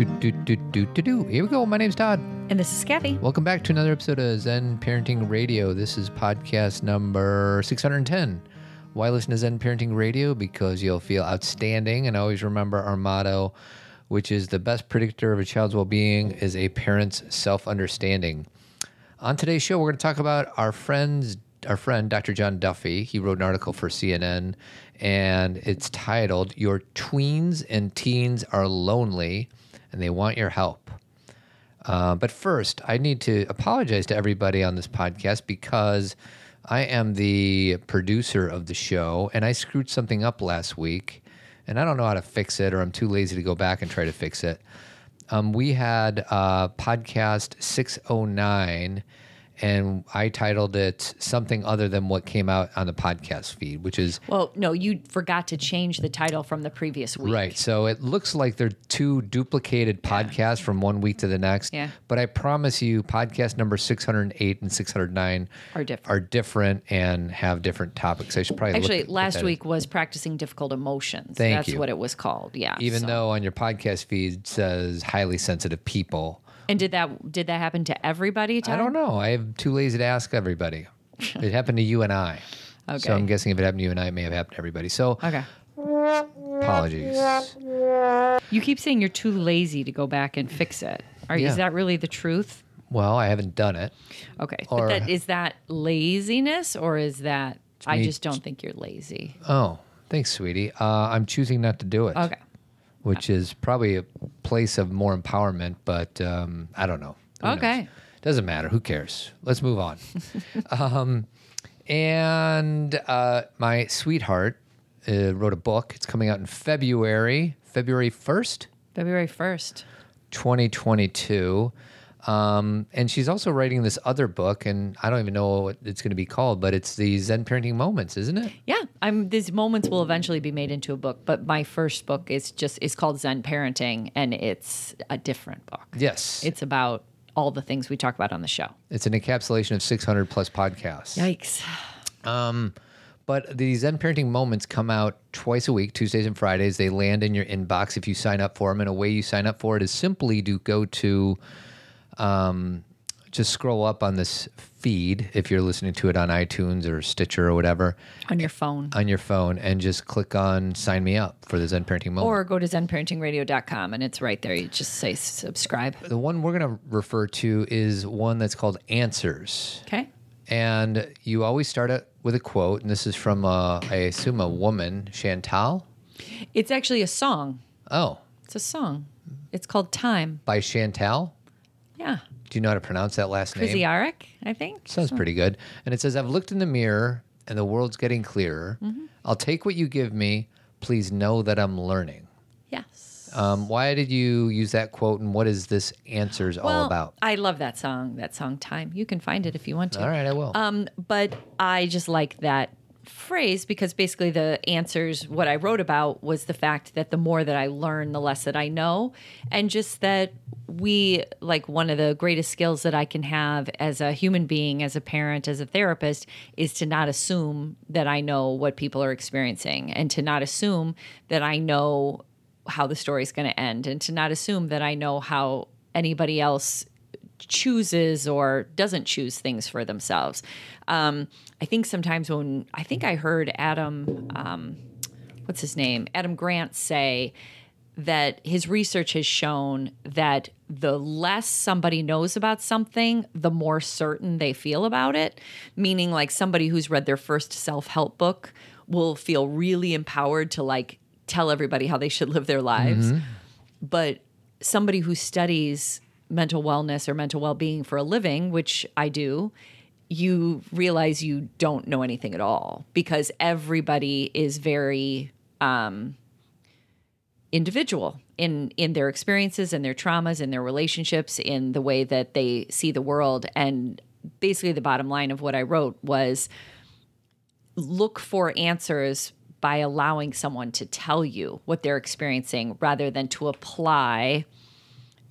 Do, do, do, do, do, do. Here we go. My name's Todd. And this is Kathy. Welcome back to another episode of Zen Parenting Radio. This is podcast number 610. Why listen to Zen Parenting Radio? Because you'll feel outstanding. And always remember our motto, which is the best predictor of a child's well being is a parent's self understanding. On today's show, we're going to talk about our friends, our friend Dr. John Duffy. He wrote an article for CNN, and it's titled "Your Tweens and Teens Are Lonely, and They Want Your Help." Uh, but first, I need to apologize to everybody on this podcast because I am the producer of the show, and I screwed something up last week, and I don't know how to fix it, or I'm too lazy to go back and try to fix it. Um, we had uh, podcast 609, and I titled it something other than what came out on the podcast feed, which is Well, no, you forgot to change the title from the previous week. Right. So it looks like they're two duplicated podcasts from one week to the next. Yeah. But I promise you, podcast number 608 and 609 Are different. are different and have different topics. I should probably look Actually, at- last in. week was practicing difficult emotions. Thank That's you. what it was called. Yeah. even so- though on your podcast feed says highly sensitive people. And did that did that happen to everybody? I don't know. I am too lazy to ask everybody. it happened to you and I. So I'm guessing if it happened to you and I, it may have happened to everybody. So Okay. apologies. You keep saying you're too lazy to go back and fix it. Are Yeah. is that really the truth? Well, I haven't done it. Okay. Or- but that is that laziness or is that I me- just don't think you're lazy. Oh, thanks, sweetie. Uh, I'm choosing not to do it. Okay. Which is probably a place of more empowerment, but um, I don't know. Who knows? Okay. Doesn't matter. Who cares? Let's move on. um, and uh, my sweetheart uh, wrote a book. It's coming out in February, February 1st, February 1st. 2022. Um, and she's also writing this other book, and I don't even know what it's going to be called, but it's the Zen Parenting Moments, isn't it? Yeah, I'm. These moments will eventually be made into a book, but my first book is just is called Zen Parenting, and it's a different book. Yes. It's about all the things we talk about on the show. it's an encapsulation of 600 plus podcasts. Yikes! Um, but the Zen Parenting Moments come out twice a week, Tuesdays and Fridays. They land in your inbox if you sign up for them. And a way you sign up for it is simply to go to, um, just scroll up on this feed if you're listening to it on iTunes or Stitcher or whatever On your phone, on your phone and just click on sign me up for the Zen Parenting Moment. or go to ZenParentingRadio.com, and it's right there. You just say subscribe. the one we're going to refer to is one that's called Answers. Okay. And you always start it with a quote. And this is from, uh, I assume, a woman, Chantal. It's actually a song. Oh, It's a song. It's called Time. by Chantal. Yeah. Do you know how to pronounce that last name? Physiaric, I think. Sounds pretty good. And it says, I've looked in the mirror and the world's getting clearer. Mm-hmm. I'll take what you give me. Please know that I'm learning. Yes. Um, why did you use that quote and what is this answers all about? I love that song. That song, Time. You can find it if you want to. all right, I will. Um, but I just like that phrase because basically the answers what I wrote about was the fact that the more that I learn, the less that I know, and just that we like one of the greatest skills that I can have as a human being, as a parent, as a therapist, is to not assume that I know what people are experiencing, and to not assume that I know how the story is going to end, and to not assume that I know how anybody else chooses or doesn't choose things for themselves. Um, I think sometimes when I think I heard Adam, um, what's his name, Adam Grant say that his research has shown that the less somebody knows about something, the more certain they feel about it. Meaning, like somebody who's read their first self help book will feel really empowered to like tell everybody how they should live their lives but somebody who studies mental wellness or mental well-being for a living which i do you realize you don't know anything at all because everybody is very um, individual in in their experiences and their traumas and their relationships in the way that they see the world. And basically the bottom line of what i wrote was look for answers by allowing someone to tell you what they're experiencing rather than to apply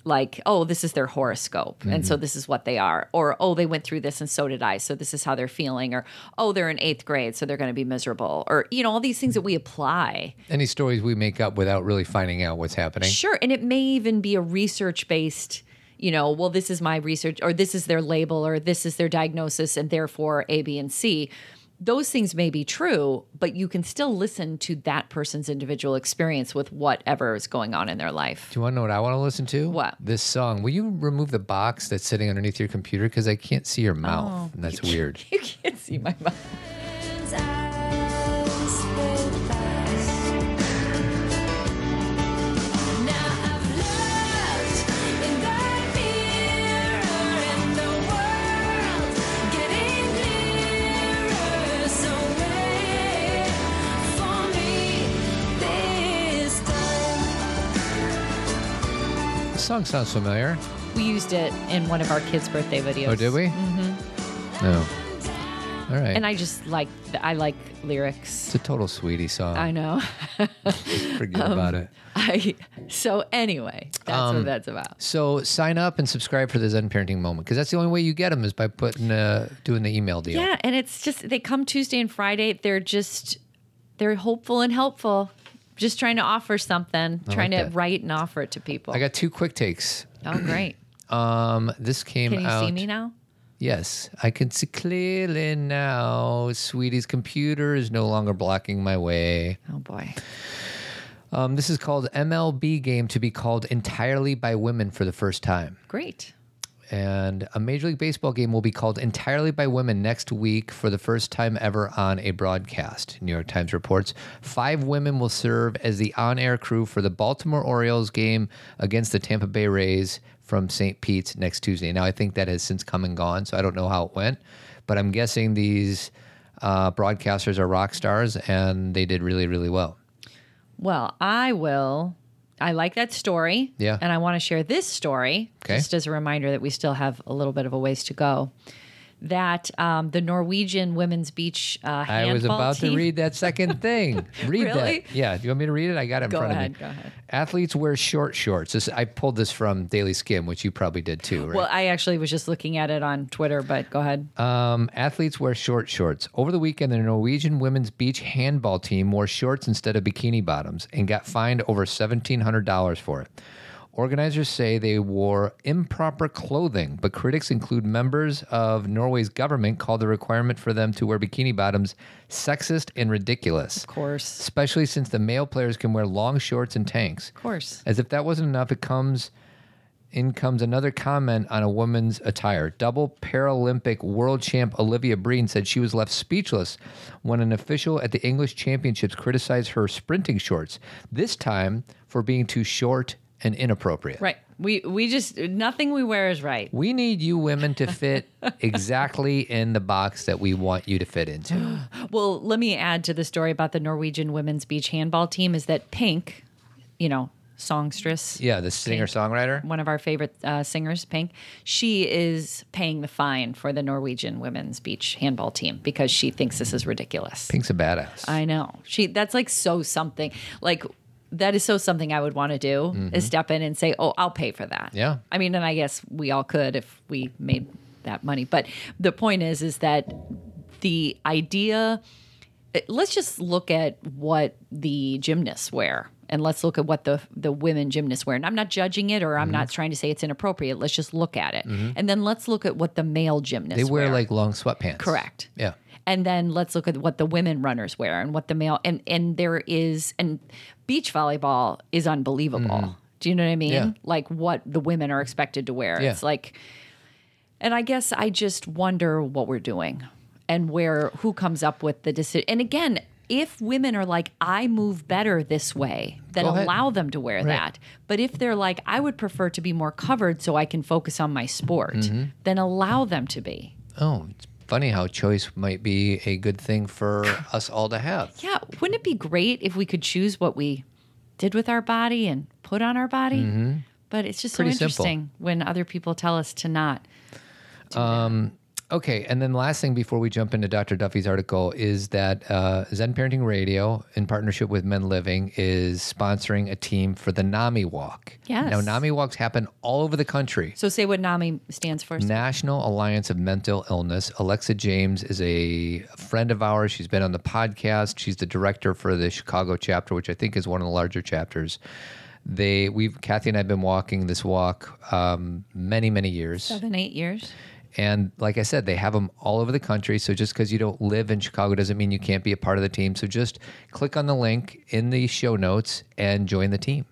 like, oh, this is their horoscope. And so mm-hmm. this is what they are. Or, oh, they went through this and so did I. So this is how they're feeling. Or, oh, they're in eighth grade. So they're going to be miserable. Or, you know, all these things that we apply. Any stories we make up without really finding out what's happening. Sure. And it may even be a research based, you know, well, this is my research, or this is their label, or this is their diagnosis, and therefore A, B, and C. Those things may be true, but you can still listen to that person's individual experience with whatever is going on in their life. Do you want to know what I want to listen to? What? This song. Will you remove the box that's sitting underneath your computer? Because I can't see your mouth. and that's weird. You can't see my mouth. Song sounds familiar. We used it in one of our kids' birthday videos. Oh, did we? Mm-hmm. No. All right. And I just like I like lyrics. it's a total sweetie song. I know. Forget Um, about it. I so anyway, that's Um, what that's about. So sign up and subscribe for the Zen Parenting Moment because that's the only way you get them is by putting uh, doing the email deal. Yeah, and it's just they come Tuesday and Friday. They're just they're hopeful and helpful. Just trying to offer something, trying like to that. write and offer it to people. I got two quick takes. oh, great! Um, this came Can you out. see me now? Yes, I can see clearly now. Sweetie's computer is no longer blocking my way. Oh boy. Um, this is called MLB game to be called entirely by women for the first time. Great. And a Major League Baseball game will be called entirely by women next week for the first time ever on a broadcast. New York Times reports five women will serve as the on air crew for the Baltimore Orioles game against the Tampa Bay Rays from St. Pete's next Tuesday. Now, I think that has since come and gone, so I don't know how it went, but I'm guessing these uh, broadcasters are rock stars and they did really, really well. Well, I will. I like that story. Yeah. And I want to share this story Okay. just as a reminder that we still have a little bit of a ways to go. That um, the Norwegian women's beach uh, handball I was about team, to read that second thing. Read Really? that. Yeah. Do you want me to read it? I got it in Go front ahead, of me. go ahead. Athletes wear short shorts. This, I pulled this from Daily Skimm, which you probably did too, right? Well, I actually was just looking at it on Twitter, but go ahead. Um, athletes wear short shorts. Over the weekend, the Norwegian women's beach handball team wore shorts instead of bikini bottoms and got fined over $1,700 for it. Organizers say they wore improper clothing, but critics include members of Norway's government called the requirement for them to wear bikini bottoms sexist and ridiculous. Of course. Especially since the male players can wear long shorts and tanks. Of course. As if that wasn't enough, it comes in comes another comment on a woman's attire. Double Paralympic world champ Olivia Breen said she was left speechless when an official at the English Championships criticized her sprinting shorts, this time for being too short and inappropriate. Right. We we just nothing we wear is right. We need you women to fit exactly in the box that we want you to fit into. Well, let me add to the story about the Norwegian women's beach handball team is that Pink, you know, songstress, Yeah, the singer songwriter. one of our favorite uh, singers, Pink, she is paying the fine for the Norwegian women's beach handball team because she thinks this is ridiculous. Pink's a badass. I know. She that's like so something. Like that is so something I would want to do is step in and say, "Oh, I'll pay for that." Mm-hmm. Yeah. I mean, and I guess we all could if we made that money. But the point is is that the idea let's just look at what the gymnasts wear and let's look at what the the women gymnasts wear. And I'm not judging it or I'm Mm-hmm. not trying to say it's inappropriate. Let's just look at it. And then let's look at what the male gymnasts they wear like long sweatpants. Correct. Yeah. and then let's look at what the women runners wear and what the male and and there is and beach volleyball is unbelievable. Do you know what I mean? Yeah. Like what the women are expected to wear. Yeah. It's like and I guess I just wonder what we're doing and where who comes up with the decision. And again, if women are like, I move better this way, then allow them to wear that. But if they're like, I would prefer to be more covered so I can focus on my sport, Mm-hmm. then allow them to be. Oh, it's funny how choice might be a good thing for us all to have. Yeah, wouldn't it be great if we could choose what we did with our body and put on our body? But it's just Mm-hmm. Pretty so simple. interesting when other people tell us to not. Okay, and then the last thing before we jump into Dr. Duffy's article is that uh, Zen Parenting Radio, in partnership with Men Living, is sponsoring a team for the NAMI Walk. Yes. Now, NAMI walks happen all over the country. So say what NAMI stands for. National Alliance of Mental Illness. Alexa James is a friend of ours. She's been on the podcast. She's the director for the Chicago chapter, which I think is one of the larger chapters. They, we've Kathy and I've been walking this walk um, many, many years. Seven, eight years. And like I said, they have them all over the country. So just because you don't live in Chicago doesn't mean you can't be a part of the team. So just click on the link in the show notes and join the team.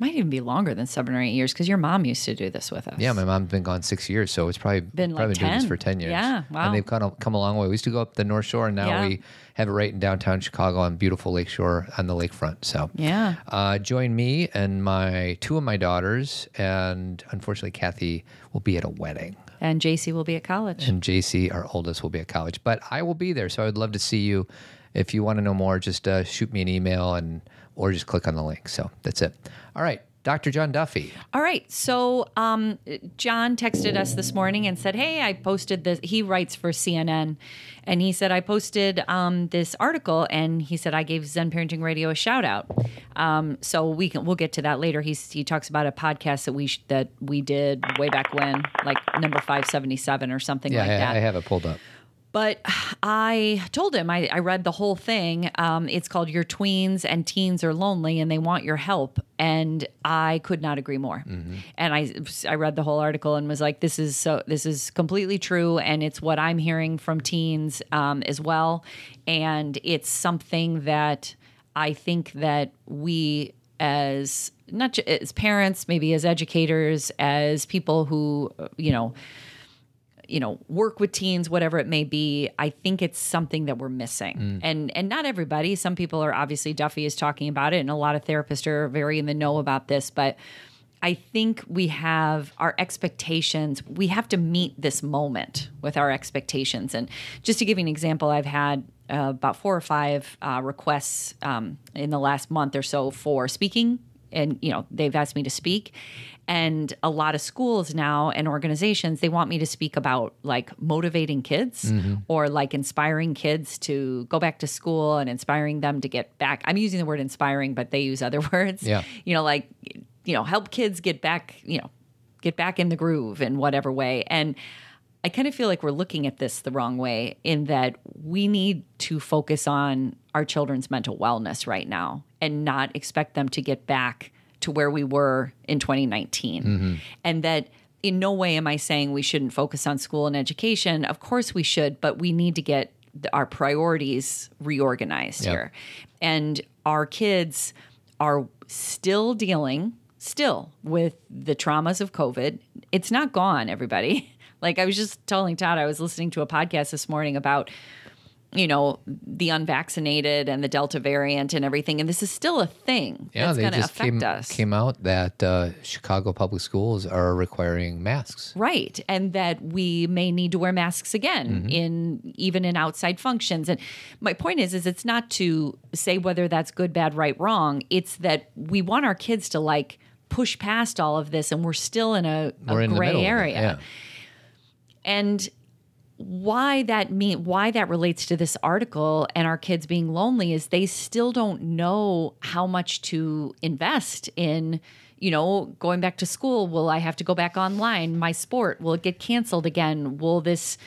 Might even be longer than seven or eight years because your mom used to do this with us. Yeah, my mom's been gone six years, so it's probably Been like probably doing this 10. for ten years. Yeah, wow. And they've kind of come a long way. We used to go up the North Shore, and now Yeah. we have it right in downtown Chicago on beautiful Lakeshore on the lakefront. So Yeah. uh, join me and my two of my daughters, and unfortunately, Kathy will be at a wedding. And JC will be at college. and JC, our oldest, will be at college. But I will be there, so I would love to see you. If you want to know more, just uh, shoot me an email and or just click on the link. So that's it. All right, Dr. John Duffy. All right. So um, John texted us this morning and said, "Hey, I posted this." He writes for CNN, and he said I posted um, this article, and he said I gave Zen Parenting Radio a shout out. Um, so we can we'll get to that later. He's he talks about a podcast that we sh- that we did way back when, like number five seventy seven or something Yeah, like I, that. I have it pulled up. But I told him, I, I read the whole thing. Um, it's called Your Tweens and Teens Are Lonely and They Want Your Help. And I could not agree more. And I, I read the whole article and was like, this is so, this is completely true. And it's what I'm hearing from teens um, as well. And it's something that I think that we as not as parents, maybe as educators, as people who, you know, you know work with teens whatever it may be i think it's something that we're missing. And and not everybody. Some people are obviously duffy is talking about it and a lot of therapists are very in the know about this but i think we have our expectations. We have to meet this moment with our expectations. And just to give you an example i've had uh, about four or five uh, requests um, in the last month or so for speaking. And you know they've asked me to speak and a lot of schools now and organizations they want me to speak about like motivating kids mm-hmm. or like inspiring kids to go back to school and inspiring them to get back. I'm using the word inspiring but they use other words. Yeah. you know like you know help kids get back you know get back in the groove in whatever way. And I kind of feel like we're looking at this the wrong way in that we need to focus on our children's mental wellness right now and not expect them to get back to where we were in 2019. Mm-hmm. And that in no way am I saying we shouldn't focus on school and education. Of course we should, but we need to get our priorities reorganized Yep. here. And our kids are still dealing still with the traumas of COVID. It's not gone, everybody. Like I was just telling Todd, I was listening to a podcast this morning about, you know, the unvaccinated and the Delta variant and everything. And this is still a thing Yeah, that's they going to just affect came, us. came out that uh, Chicago public schools are requiring masks. Right. And that we may need to wear masks again in even in outside functions. And my point is is it's not to say whether that's good, bad, right, wrong. It's that we want our kids to like push past all of this and we're still in a, a in gray middle of it, area. yeah. and why that mean why that relates to this article and our kids being lonely is they still don't know how much to invest in you know going back to school. Will i have to go back online? My sport will it get canceled again? Will this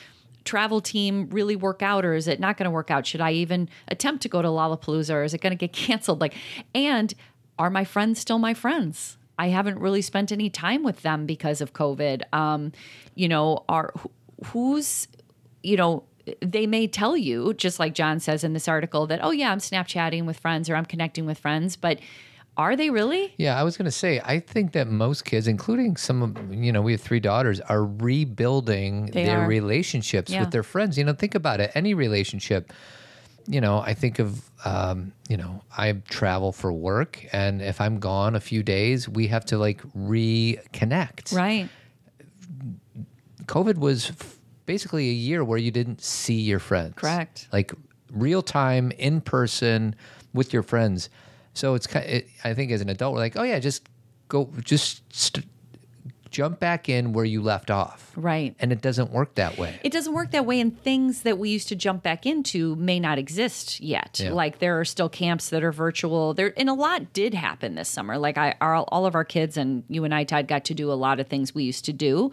travel team really work out or is it not going to work out? Should i even attempt to go to lollapalooza or is it going to get canceled? Like and are my friends still my friends? I haven't really spent any time with them because of COVID. Um, you know, are who's, you know, they may tell you, just like John says in this article, that oh yeah, I'm Snapchatting with friends or I'm connecting with friends, but are they really? Yeah, I was going to say, I think that most kids, including some of, you know, we have three daughters, are rebuilding They their are. relationships Yeah. with their friends. You know, think about it. Any relationship, you know, I think of, um, you know, I travel for work, and if I'm gone a few days, we have to like reconnect. Right. COVID was f- basically a year where you didn't see your friends. Correct. Like real time, in person with your friends. So it's kind. It, I think as an adult, we're like, oh yeah, just go, just st- jump back in where you left off. Right. And it doesn't work that way. It doesn't work that way, and things that we used to jump back into may not exist yet. Yeah. Like there are still camps that are virtual. There, and a lot did happen this summer. Like I, our, all of our kids and you and I, Todd, got to do a lot of things we used to do,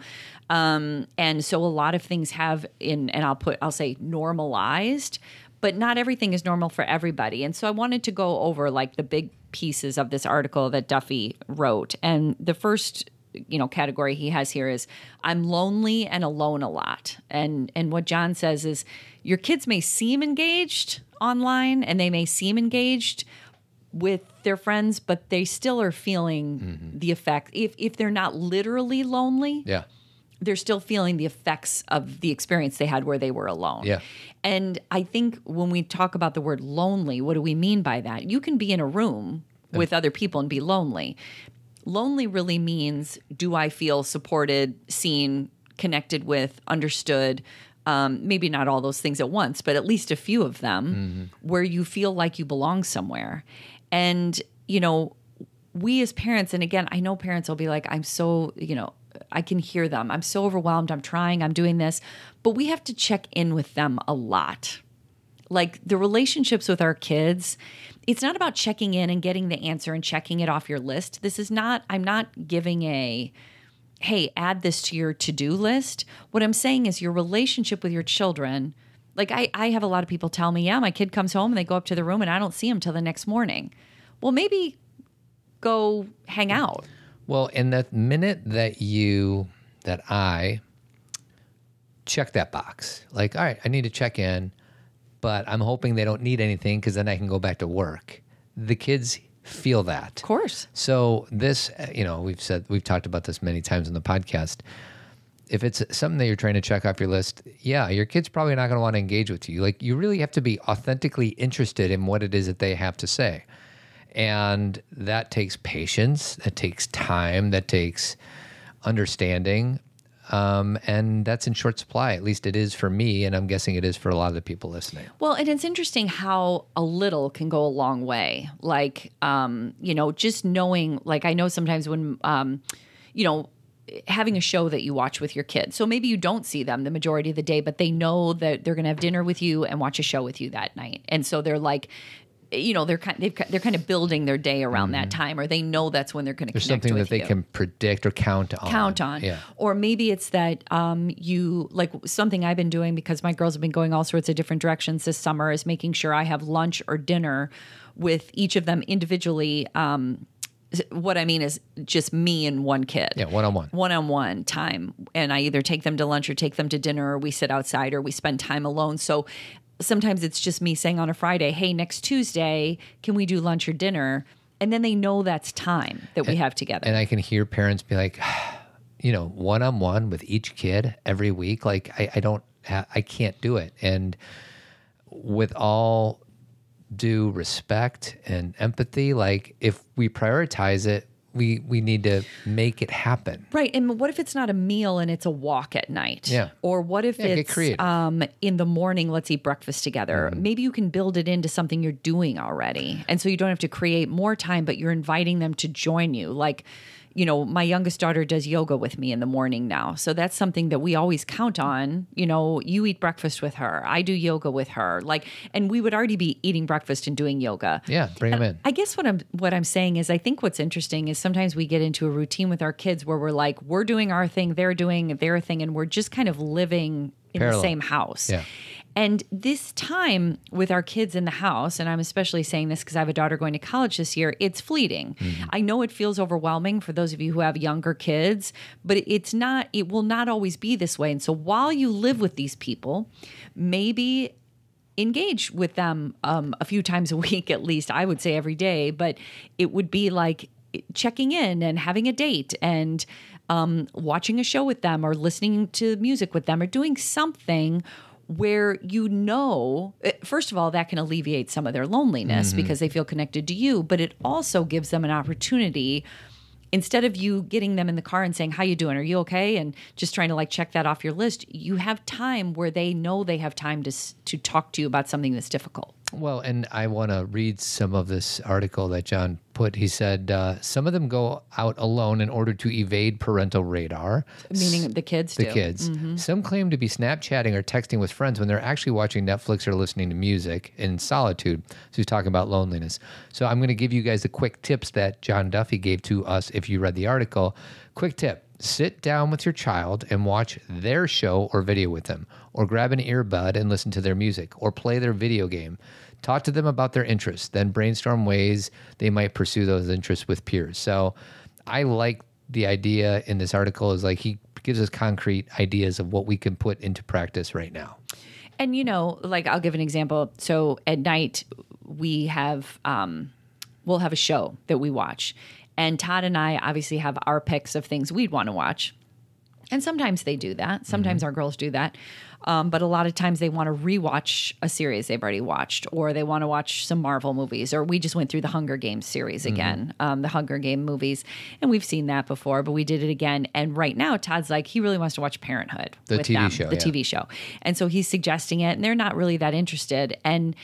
um, and so a lot of things have in, and I'll put, I'll say normalized, but not everything is normal for everybody. And so I wanted to go over like the big pieces of this article that Duffy wrote, and the first you know category he has here is I'm lonely and alone a lot. And and what John says is your kids may seem engaged online and they may seem engaged with their friends, but they still are feeling mm-hmm. the effect. If if they're not literally lonely, Yeah. they're still feeling the effects of the experience they had where they were alone. Yeah. And I think when we talk about the word lonely, what do we mean by that? You can be in a room with other people and be lonely. Lonely really means do I feel supported, seen, connected with, understood? Um, maybe not all those things at once, but at least a few of them where you feel like you belong somewhere. And, you know, we as parents, and again, I know parents will be like, I'm so, you know, I can hear them. I'm so overwhelmed. I'm trying, I'm doing this. But we have to check in with them a lot. Like the relationships with our kids, it's not about checking in and getting the answer and checking it off your list. This is not, I'm not giving a, hey, add this to your to do list. What I'm saying is your relationship with your children. Like I, I have a lot of people tell me, yeah, my kid comes home and they go up to the room and I don't see him till the next morning. Well, maybe go hang out. Well, in the minute that you, that I check that box, like, all right, I need to check in, but I'm hoping they don't need anything because then I can go back to work. The kids feel that. Of course. So this, you know, we've said we've talked about this many times in the podcast. If it's something that you're trying to check off your list, yeah, your kid's probably not going to want to engage with you. Like you really have to be authentically interested in what it is that they have to say. And that takes patience, that takes time, that takes understanding. Um, and that's in short supply. At least it is for me, and I'm guessing it is for a lot of the people listening. Well, and it's interesting how a little can go a long way. Like, um, you know, just knowing, like, I know sometimes when, um, you know, having a show that you watch with your kids. So maybe you don't see them the majority of the day, but they know that they're going to have dinner with you and watch a show with you that night. And so they're like, you know, they're kind they've, they're kind of building their day around that time, or they know that's when they're going to There's something that they you can predict or count on. count on. Yeah. Or maybe it's that um, you like something I've been doing because my girls have been going all sorts of different directions this summer is making sure I have lunch or dinner with each of them individually. Um, what I mean is just me and one kid. Yeah, one on one. One on one time. And I either take them to lunch or take them to dinner or we sit outside or we spend time alone. So sometimes it's just me saying on a Friday, hey, next Tuesday, can we do lunch or dinner? And then they know that's time that we have together. And I can hear parents be like, you know, one on one with each kid every week. Like, I, I don't, ha- I can't do it. And with all due respect and empathy, like, if we prioritize it, we, we need to make it happen. Right. And what if it's not a meal and it's a walk at night? Yeah. Or what if Yeah, it's. Mm-hmm. um, in the morning, let's eat breakfast together? Maybe you can build it into something you're doing already. And so you don't have to create more time, but you're inviting them to join you. Like, you know, my youngest daughter does yoga with me in the morning now. So that's something that we always count on. You know, you eat breakfast with her, I do yoga with her. Like, and we would already be eating breakfast and doing yoga. Yeah, bring them in. I guess what I'm what I'm saying is I think what's interesting is sometimes we get into a routine with our kids where we're like we're doing our thing, they're doing their thing, and we're just kind of living in Parallel. the same house. Yeah. And this time with our kids in the house, and I'm especially saying this because I have a daughter going to college this year, it's fleeting. I know it feels overwhelming for those of you who have younger kids, but it's not, it will not always be this way. And so while you live with these people, maybe engage with them um, a few times a week at least i would say every day but it would be like checking in and having a date and um, watching a show with them or listening to music with them or doing something where you know eh, first of all that can alleviate some of their loneliness because they feel connected to you but it also gives them an opportunity instead of you getting them in the car and saying how you doing? Are you okay? and just trying to like check that off your list you have time where they know they have time to to talk to you about something that's difficult. Well, and I want to read some of this article that John put. He said uh, some of them go out alone in order to evade parental radar. Meaning the kids The do. kids. Some claim to be Snapchatting or texting with friends when they're actually watching Netflix or listening to music in solitude. So he's talking about loneliness. So I'm going to give you guys the quick tips that John Duffy gave to us if you read the article. Quick tip sit down with your child and watch their show or video with them, or grab an earbud and listen to their music, or play their video game. Talk to them about their interests, then brainstorm ways they might pursue those interests with peers. So I like the idea in this article is like he gives us concrete ideas of what we can put into practice right now. And you know, like I'll give an example. So at night we have um we'll have a show that we watch. And Todd and I obviously have our picks of things we'd want to watch. And sometimes they do that. Sometimes our girls do that. Um, but a lot of times they want to rewatch a series they've already watched, or they want to watch some Marvel movies, or we just went through the Hunger Games series again, um, the Hunger Game movies, and we've seen that before, but we did it again. And right now, Todd's like he really wants to watch Parenthood, The with TV them, show, the yeah. TV show, and so he's suggesting it, and they're not really that interested. And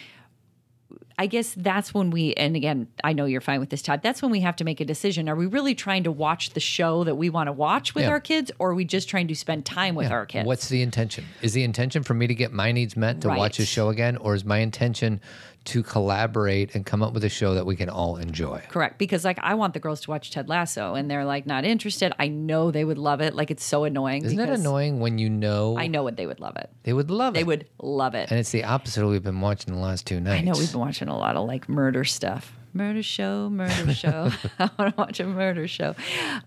I guess that's when we, and again, I know you're fine with this, Todd. That's when we have to make a decision. Are we really trying to watch the show that we want to watch with Yeah. our kids, or are we just trying to spend time with our kids? What's the intention? Is the intention for me to get my needs met to watch a show again, or is my intention to collaborate and come up with a show that we can all enjoy? Correct. Because like I want the girls to watch Ted Lasso and they're like not interested. I know they would love it. Like it's so annoying. Isn't that annoying when you know I know what they would love it. they would love it. They it? would love it. And it's the opposite of what we've been watching the last two nights. I know we've been watching a lot of like murder stuff. Murder show, murder show. I want to watch a murder show.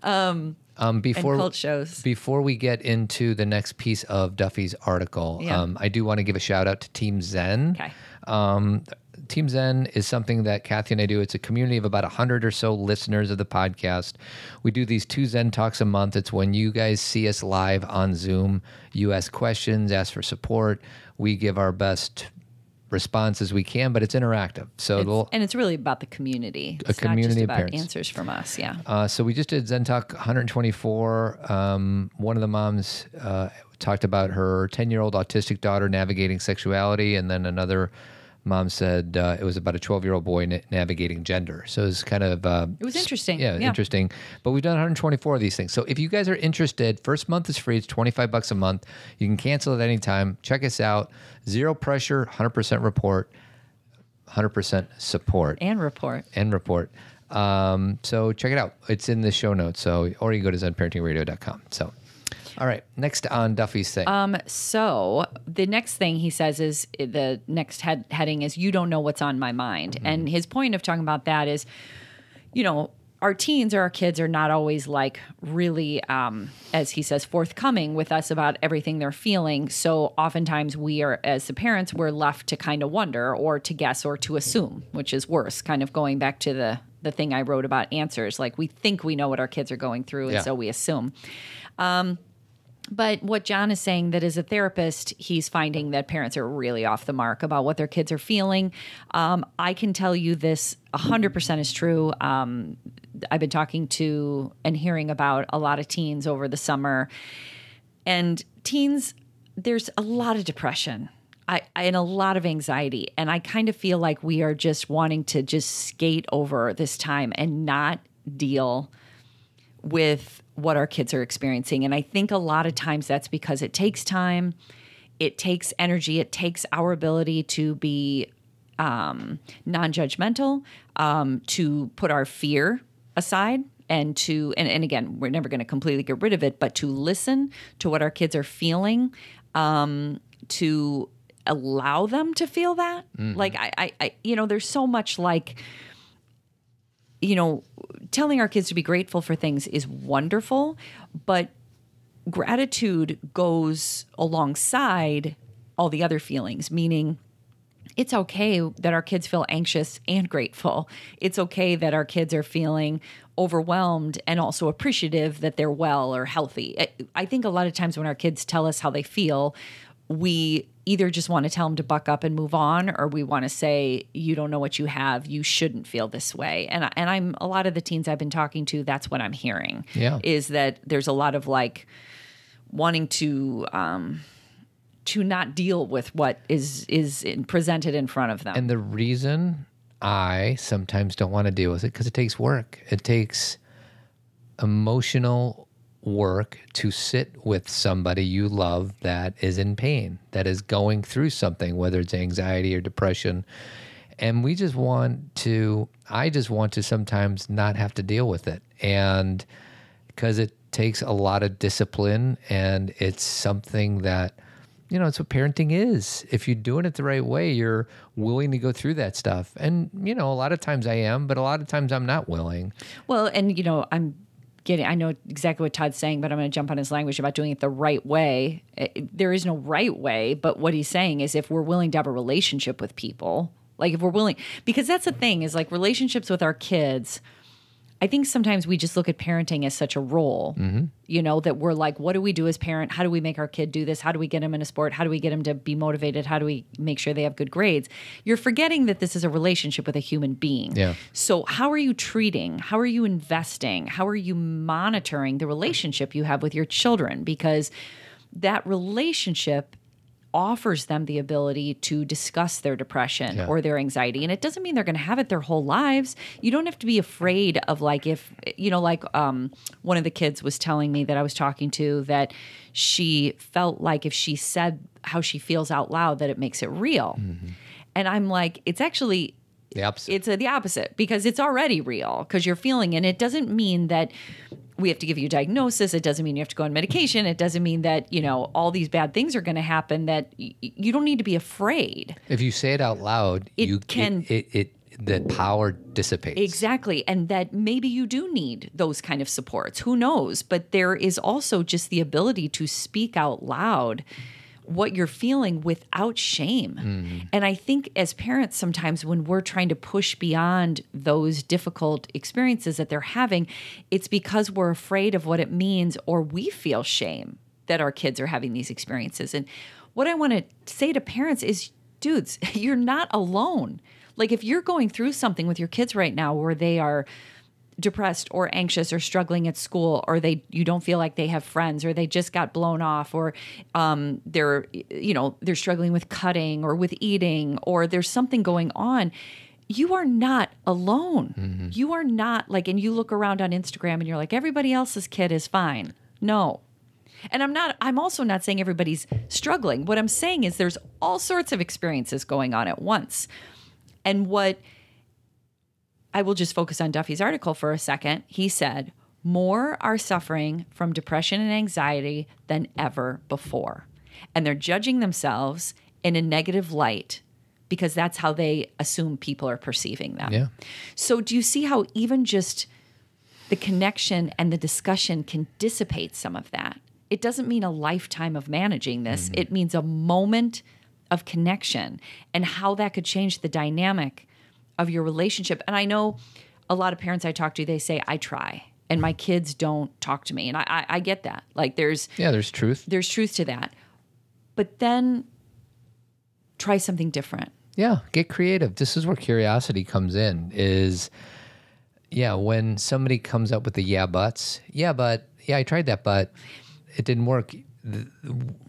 um, And before cult shows. Before we get into the next piece of Duffy's article, Yeah. um, I do want to give a shout out to Team Zen. Okay. Um, Team Zen is something that Kathy and I do. It's a community of about 100 or so listeners of the podcast. We do these two Zen talks a month. It's when you guys see us live on Zoom. You ask questions, ask for support. We give our best response as we can, but it's interactive. So It's- it'll, and it's really about the community. It's community not of just about parents. answers from us. Yeah. Uh, so we just did Zen Talk 124. Um, one of the moms uh, talked about her 10 year old autistic daughter navigating sexuality, and then another mom said uh, it was about a 12 year old boy na- navigating gender. So it was kind of uh, It was interesting. yeah, Yeah. interesting. But we've done 124 of these things. So if you guys are interested, first month is free. It's 25 bucks a month. You can cancel at any time. Check us out. Zero pressure, 100% report, 100% support And report. and report. Um, so check it out. It's in the show notes. So or you can go to zenparentingradio.com. So all right, next on Duffy's thing. Um, so the next thing he says is the next head, heading is you don't know what's on my mind. And his point of talking about that is, you know, our teens or our kids are not always like really, um, as he says, forthcoming with us about everything they're feeling. So oftentimes we are, as the parents, we're left to kind of wonder or to guess or to assume, which is worse. Kind of going back to the the thing I wrote about answers, like we think we know what our kids are going through, and Yeah. so we assume. But what John is saying that as a therapist, he's finding that parents are really off the mark about what their kids are feeling. Um, I can tell you this 100% is true. Um, I've been talking to and hearing about a lot of teens over the summer. And teens, there's a lot of depression. I, and a lot of anxiety. And I kind of feel like we are just wanting to just skate over this time and not deal with what our kids are experiencing. And I think a lot of times that's because it takes time, it takes energy, it takes our ability to be um, non judgmental, um, to put our fear aside. And to and, and again, we're never going to completely get rid of it, but to listen to what our kids are feeling, um, to allow them to feel that. Like I, I, I, you know, there's so much like you know, telling our kids to be grateful for things is wonderful, but gratitude goes alongside all the other feelings, meaning it's okay that our kids feel anxious and grateful. It's okay that our kids are feeling overwhelmed and also appreciative that they're well or healthy. I- think a lot of times when our kids tell us how they feel, we either just want to tell them to buck up and move on or we want to say you don't know what you have you shouldn't feel this way and and I'm a lot of the teens I've been talking to that's what I'm hearing Yeah. is that there's a lot of like wanting to um to not deal with what is is in, presented in front of them. And the reason I sometimes don't want to deal with it because it takes work. It takes emotional work to sit with somebody you love that is in pain, that is going through something, whether it's anxiety or depression. And we just want to, I just want to sometimes not have to deal with it. And because it takes a lot of discipline and it's something that, you know, it's what parenting is. If you're doing it the right way, you're willing to go through that stuff. And, you know, a lot of times I am, but a lot of times I'm not willing. Well, and you know, I'm getting, I know exactly what Todd's saying, but I'm going to jump on his language about doing it the right way. It- there is no right way, but what he's saying is if we're willing to have a relationship with people, like if we're willing, because that's the thing is like relationships with our kids. I think sometimes we just look at parenting as such a role, mm-hmm. you know, that we're like, what do we do as parent? How do we make our kid do this? How do we get him in a sport? How do we get him to be motivated? How do we make sure they have good grades? You're forgetting that this is a relationship with a human being. Yeah. So, how are you treating? How are you investing? How are you monitoring the relationship you have with your children? Because that relationship offers them the ability to discuss their depression Yeah. or their anxiety and it doesn't mean they're going to have it their whole lives you don't have to be afraid of like if you know like um one of the kids was telling me that i was talking to that she felt like if she said how she feels out loud that it makes it real and i'm like it's actually The opposite. it's uh, the opposite because it's already real because you're feeling it. and it doesn't mean that we have to give you a diagnosis. It doesn't mean you have to go on medication. It doesn't mean that you know all these bad things are going to happen that y- you don't need to be afraid. If you say it out loud, It you can- it, it, it the power dissipates. exactly and that maybe you do need those kind of supports. Who knows? But there is also just the ability to speak out loud what you're feeling without shame. Mm-hmm. And I think as parents, sometimes when we're trying to push beyond those difficult experiences that they're having, it's because we're afraid of what it means or we feel shame that our kids are having these experiences. And what I want to say to parents is, dudes, you're not alone. Like if you're going through something with your kids right now where they are depressed or anxious or struggling at school or they you don't feel like they have friends or they just got blown off or um, they're you know they're struggling with cutting or with eating or there's something going on you are not alone you are not like and you look around on instagram and you're like everybody else's kid is fine no and I'm not, I'm also not saying everybody's struggling. What I'm saying is there's all sorts of experiences going on at once. And what I will just focus on Duffy's article for a second. He said, more are suffering from depression and anxiety than ever before. And they're judging themselves in a negative light because that's how they assume people are perceiving them. Yeah. So, do you see how even just the connection and the discussion can dissipate some of that? It doesn't mean a lifetime of managing this, mm-hmm. it means a moment of connection and how that could change the dynamic of your relationship. And I know a lot of parents I talk to, they say, I try. And my kids don't talk to me. And I, I, I get that. Like there's Yeah, there's truth. there's truth to that. But then try something different. Yeah, get creative. This is where curiosity comes in. Is yeah, when somebody comes up with the yeah buts. Yeah, but yeah, I tried that, but it didn't work.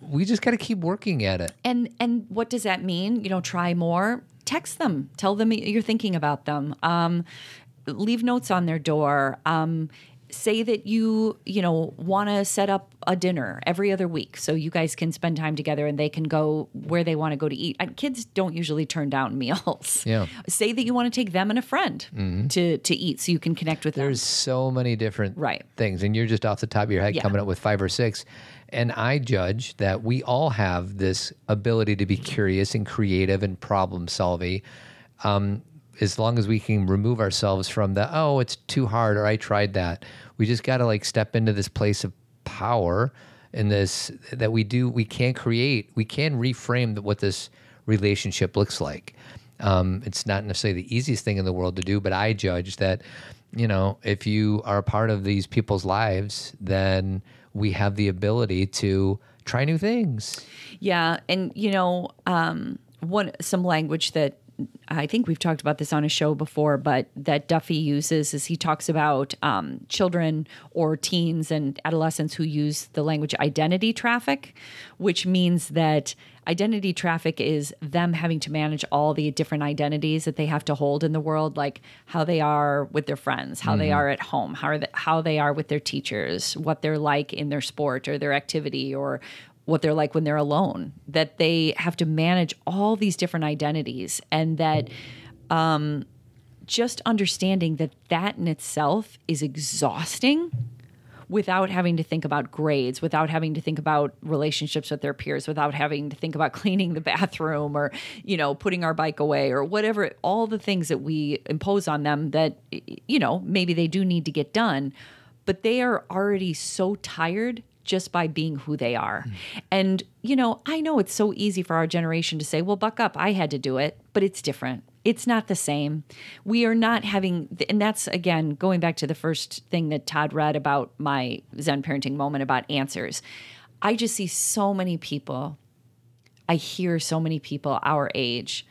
We just got to keep working at it. And and what does that mean? You know, try more. Text them. Tell them you're thinking about them. Um, leave notes on their door. Um, say that you you know want to set up a dinner every other week so you guys can spend time together and they can go where they want to go to eat. And kids don't usually turn down meals. Yeah. Mm-hmm. Say that you want to take them and a friend to to eat so you can connect with them. There's so many different Right. things, and you're just off the top of your head Yeah. coming up with five or six. And I judge that we all have this ability to be curious and creative and problem solving. Um, as long as we can remove ourselves from the oh, it's too hard or I tried that. We just got to like step into this place of power in this that we do. We can create. We can reframe what this relationship looks like. Um, it's not necessarily the easiest thing in the world to do, but I judge that, you know, if you are a part of these people's lives, then we have the ability to try new things. Yeah, and you know, um, one some language that I think we've talked about this on a show before, but that Duffy uses is he talks about um, children or teens and adolescents who use the language identity traffic, which means that identity traffic is them having to manage all the different identities that they have to hold in the world, like how they are with their friends, how they are at home, how are they, how they are with their teachers, what they're like in their sport or their activity, or what they're like when they're alone. That they have to manage all these different identities, and that um, just understanding that that in itself is exhausting without having to think about grades, without having to think about relationships with their peers, without having to think about cleaning the bathroom or, you know, putting our bike away or whatever, all the things that we impose on them that, you know, maybe they do need to get done, but they are already so tired just by being who they are. Mm. And, you know, I know it's so easy for our generation to say, well, buck up, I had to do it, but it's different. It's not the same. We are not having, and that's again going back to the first thing that Todd read about my Zen parenting moment about answers. I just see so many people, I hear so many people our age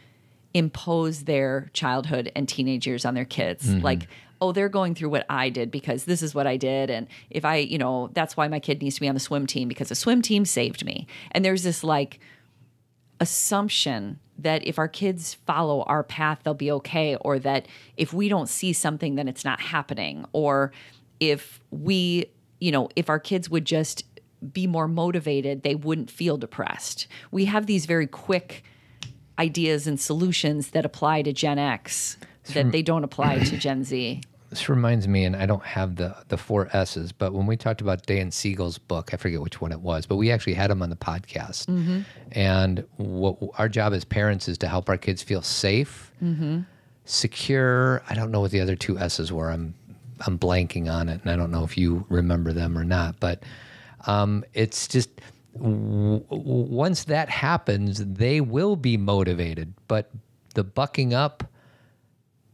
impose their childhood and teenage years on their kids. Mm-hmm. Like, oh, they're going through what I did because this is what I did. And if I, you know, that's why my kid needs to be on the swim team because the swim team saved me. And there's this like assumption that if our kids follow our path, they'll be okay, or that if we don't see something, then it's not happening, or if we, you know, if our kids would just be more motivated, they wouldn't feel depressed. We have these very quick ideas and solutions that apply to Gen X that they don't apply to Gen Z. This reminds me, and I don't have the the four S's, but when we talked about Dan Siegel's book, I forget which one it was, but we actually had him on the podcast. And what our job as parents is to help our kids feel safe, secure. I don't know what the other two S's were. I'm I'm blanking on it, and I don't know if you remember them or not. But um, it's just w- once that happens, they will be motivated. But the bucking up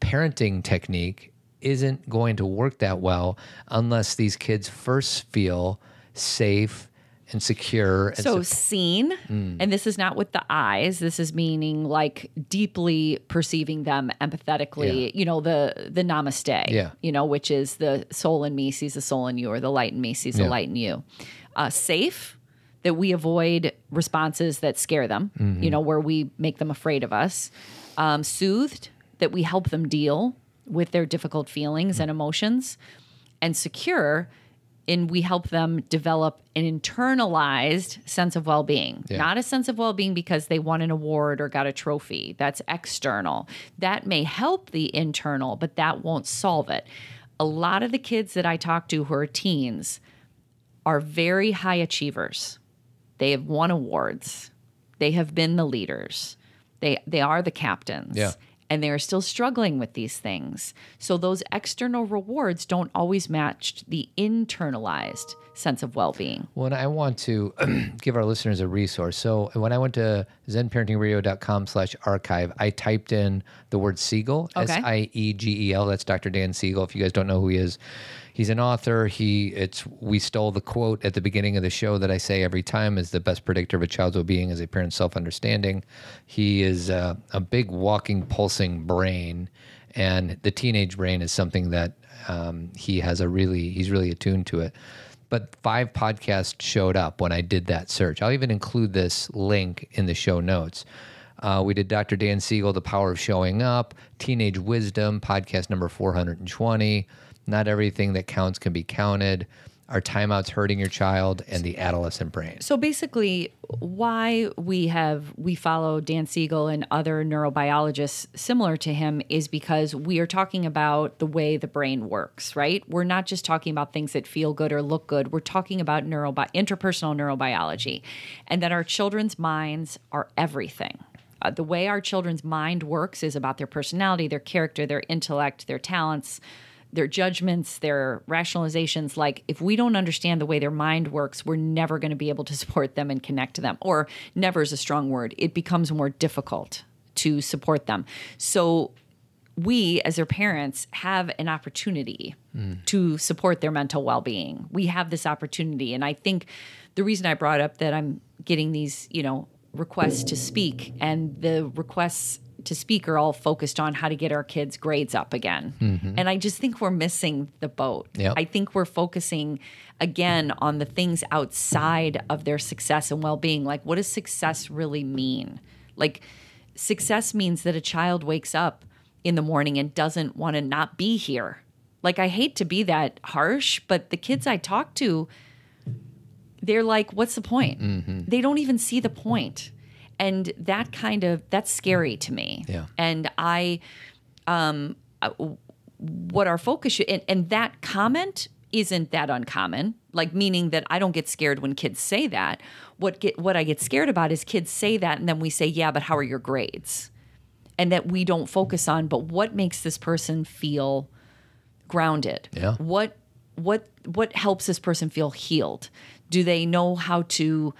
parenting technique isn't going to work that well unless these kids first feel safe and secure. And So sup- seen, and this is not with the eyes. This is meaning like deeply perceiving them empathetically. Yeah. You know the the namaste. Yeah. You know which is the soul in me sees the soul in you, or the light in me sees the light in you. Uh, safe. That we avoid responses that scare them. Mm-hmm. You know where we make them afraid of us. Um, soothed. That we help them deal with their difficult feelings and emotions, and secure and we help them develop an internalized sense of well-being. Yeah. not a sense of well-being because they won an award or got a trophy. That's external. That may help the internal but that won't solve it. A lot of the kids that i talk to who are teens are very high achievers. They have won awards. They have been the leaders. They they are the captains. Yeah. And they are still struggling with these things. So those external rewards don't always match the internalized sense of well-being. Well, I want to give our listeners a resource. So when I went to zenparentingradio.com slash archive, I typed in the word Siegel, Okay. S-I-E-G-E-L. That's Dr. Dan Siegel. If you guys don't know who he is, he's an author. He, it's, we stole the quote at the beginning of the show that I say every time is the best predictor of a child's well-being is a parent's self-understanding. He is uh, a big walking, pulsing brain. And the teenage brain is something that um, he has a really, he's really attuned to it but five podcasts showed up when I did that search. I'll even include this link in the show notes. Uh, we did Dr. Dan Siegel, The Power of Showing Up, Teenage Wisdom, podcast number 420, Not Everything That Counts Can Be Counted, Are Timeouts Hurting Your Child, and The Adolescent Brain. So basically why we have we follow Dan Siegel and other neurobiologists similar to him is because we are talking about the way the brain works, right? We're not just talking about things that feel good or look good. We're talking about neurobi- interpersonal neurobiology and that our children's minds are everything. Uh, the way our children's mind works is about their personality, their character, their intellect, their talents, their judgments, their rationalizations. Like, if we don't understand the way their mind works, we're never going to be able to support them and connect to them. Or, never is a strong word. It becomes more difficult to support them. So, we as their parents have an opportunity mm. to support their mental well-being. We have this opportunity and I think the reason I brought up that I'm getting these, you know, requests to speak and the requests to speak are all focused on how to get our kids' grades up again. Mm-hmm. And I just think we're missing the boat. Yep. I think we're focusing again on the things outside of their success and well being. Like, what does success really mean? Like, success means that a child wakes up in the morning and doesn't want to not be here. Like, I hate to be that harsh, but the kids I talk to, they're like, what's the point? Mm-hmm. They don't even see the point. And that kind of, that's scary to me. Yeah. And I, um, uh, what our focus should, and, and that comment isn't that uncommon. Like meaning that I don't get scared when kids say that. What get what I get scared about is kids say that, and then we say, "Yeah, but how are your grades?" And that we don't focus on, but what makes this person feel grounded? Yeah. What what what helps this person feel healed? Do they know how to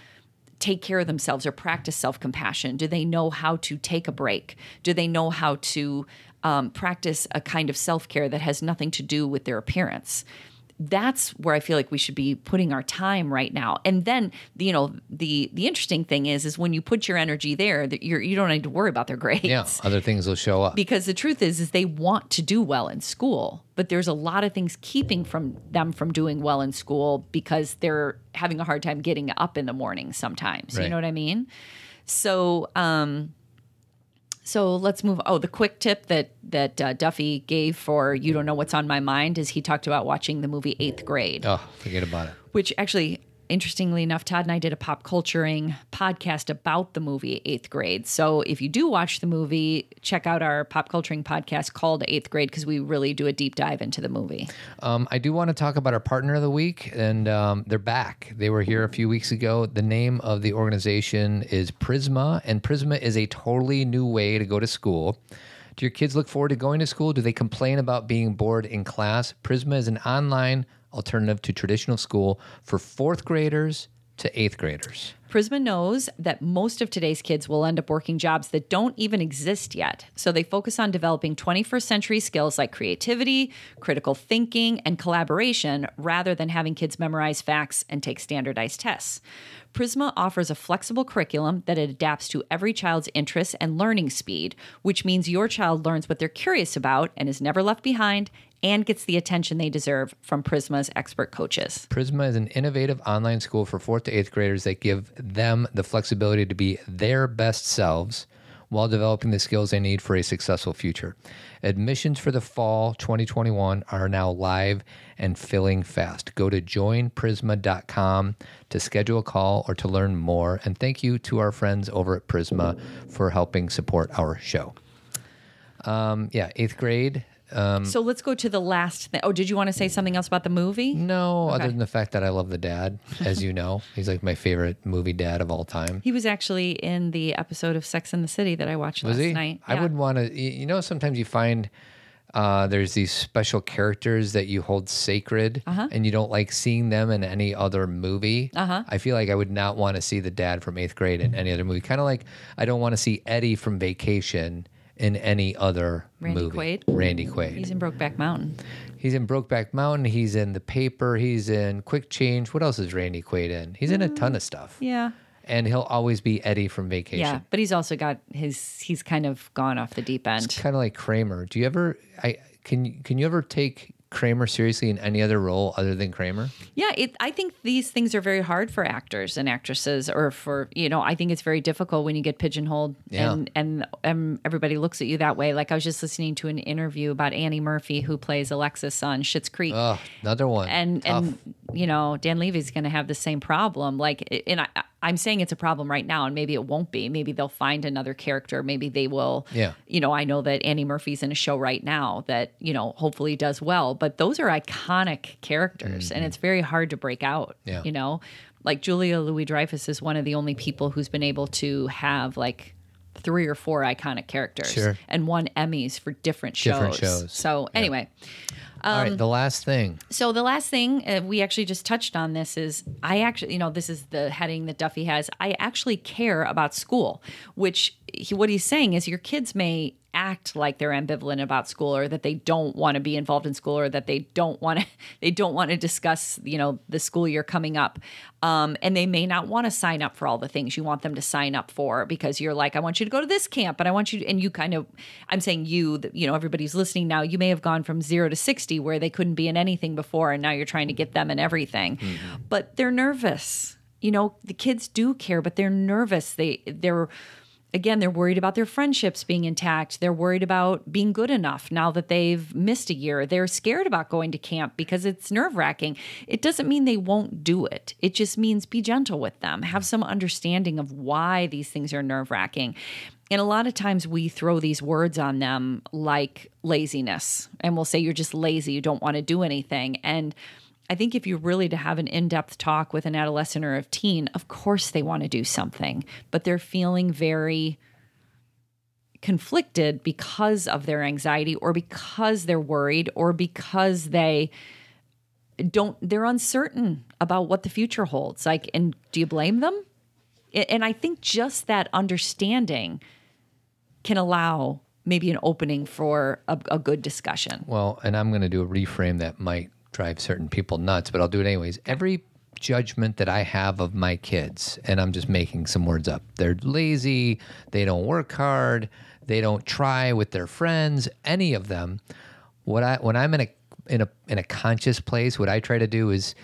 take care of themselves or practice self compassion? Do they know how to take a break? Do they know how to um, practice a kind of self care that has nothing to do with their appearance? That's where I feel like we should be putting our time right now. And then, you know, the the interesting thing is, is when you put your energy there, that you're you don't need to worry about their grades Yeah, other things will show up. because the truth is is they want to do well in school but there's a lot of things keeping from them from doing well in school because they're having a hard time getting up in the morning sometimes you know what i mean so um so let's move oh the quick tip that that uh, duffy gave for you don't know what's on my mind is he talked about watching the movie eighth grade oh, forget about it. which actually interestingly enough todd and i did a pop culturing podcast about the movie eighth grade so if you do watch the movie check out our pop culturing podcast called eighth grade because we really do a deep dive into the movie Um, I do want to talk about our partner of the week, and um, they're back. They were here a few weeks ago. The name of the organization is Prisma, and Prisma is a totally new way to go to school. Do your kids look forward to going to school? Do they complain about being bored in class? Prisma is an online alternative to traditional school for fourth graders to eighth graders. Prisma knows that most of today's kids will end up working jobs that don't even exist yet. So they focus on developing 21st century skills like creativity, critical thinking, and collaboration rather than having kids memorize facts and take standardized tests. Prisma offers a flexible curriculum that adapts to every child's interests and learning speed, which means your child learns what they're curious about and is never left behind and gets the attention they deserve from Prisma's expert coaches. Prisma is an innovative online school for fourth to eighth graders that give them the flexibility to be their best selves while developing the skills they need for a successful future. Admissions for the fall 2021 are now live and filling fast. Go to joinprisma.com to schedule a call or to learn more. And thank you to our friends over at Prisma for helping support our show. Um, yeah, eighth grade. Um, So let's go to the last thing. Oh, did you want to say something else about the movie? No, other than the fact that I love the dad, as you know. He's like my favorite movie dad of all time. He was actually in the episode of Sex in the City that I watched Was last he? night. I Yeah. would want to, you know, sometimes you find uh, there's these special characters that you hold sacred Uh-huh. and you don't like seeing them in any other movie. Uh-huh. I feel like I would not want to see the dad from eighth grade in any other movie. Kind of like I don't want to see Eddie from Vacation in any other Randy movie. Quaid? Randy Quaid. He's in Brokeback Mountain. He's in Brokeback Mountain. He's in The Paper. He's in Quick Change. What else is Randy Quaid in? He's in a mm, ton of stuff. Yeah. And he'll always be Eddie from Vacation. Yeah. But he's also got his, he's kind of gone off the deep end. Kind of like Kramer. Do you ever? I can. you- Can you ever take Kramer seriously in any other role other than Kramer? Yeah, it, I think these things are very hard for actors and actresses, or for you know, I think it's very difficult when you get pigeonholed Yeah. and, and and everybody looks at you that way. Like I was just listening to an interview about Annie Murphy, who plays Alexis on Schitt's Creek, Oh, another one. and Tough. and you know Dan Levy's going to have the same problem. Like, and I, I'm saying it's a problem right now, and maybe it won't be. Maybe they'll find another character. Maybe they will. Yeah. You know, I know that Annie Murphy's in a show right now that you know hopefully does well, but those are iconic characters, and it's very hard to break out. Mm-hmm. Yeah. You know, like Julia Louis Dreyfus is one of the only people who's been able to have like three or four iconic characters Sure. and won Emmys for different shows. Different shows. So anyway. All um, right. The last thing. So the last thing uh, we actually just touched on this is I actually, you know, this is the heading that Duffy has. I actually care about school, which he, what he's saying is your kids may act like they're ambivalent about school or that they don't want to be involved in school or that they don't want to they don't want to discuss you know the school year coming up. Um, and they may not want to sign up for all the things you want them to sign up for because you're like i want you to go to this camp and i want you to, and you kind of i'm saying you you know everybody's listening now you may have gone from zero to 60 where they couldn't be in anything before and now you're trying to get them in everything. Mm-hmm. but they're nervous. You know the kids do care but they're nervous. They they're again, they're worried about their friendships being intact. They're worried about being good enough now that they've missed a year. They're scared about going to camp because it's nerve wracking. It doesn't mean they won't do it, it just means be gentle with them, have some understanding of why these things are nerve wracking. And a lot of times we throw these words on them like laziness, and we'll say, You're just lazy, you don't want to do anything. And I think if you really to have an in-depth talk with an adolescent or a teen, of course they want to do something, but they're feeling very conflicted because of their anxiety or because they're worried or because they don't they're uncertain about what the future holds. Like and do you blame them? And I think just that understanding can allow maybe an opening for a, a good discussion. Well, and I'm going to do a reframe that might drive certain people nuts, but I'll do it anyways. Every judgment that I have of my kids, and I'm just making some words up. They're lazy, they don't work hard, they don't try with their friends, any of them. What I when I'm in a in a in a conscious place, what I try to do is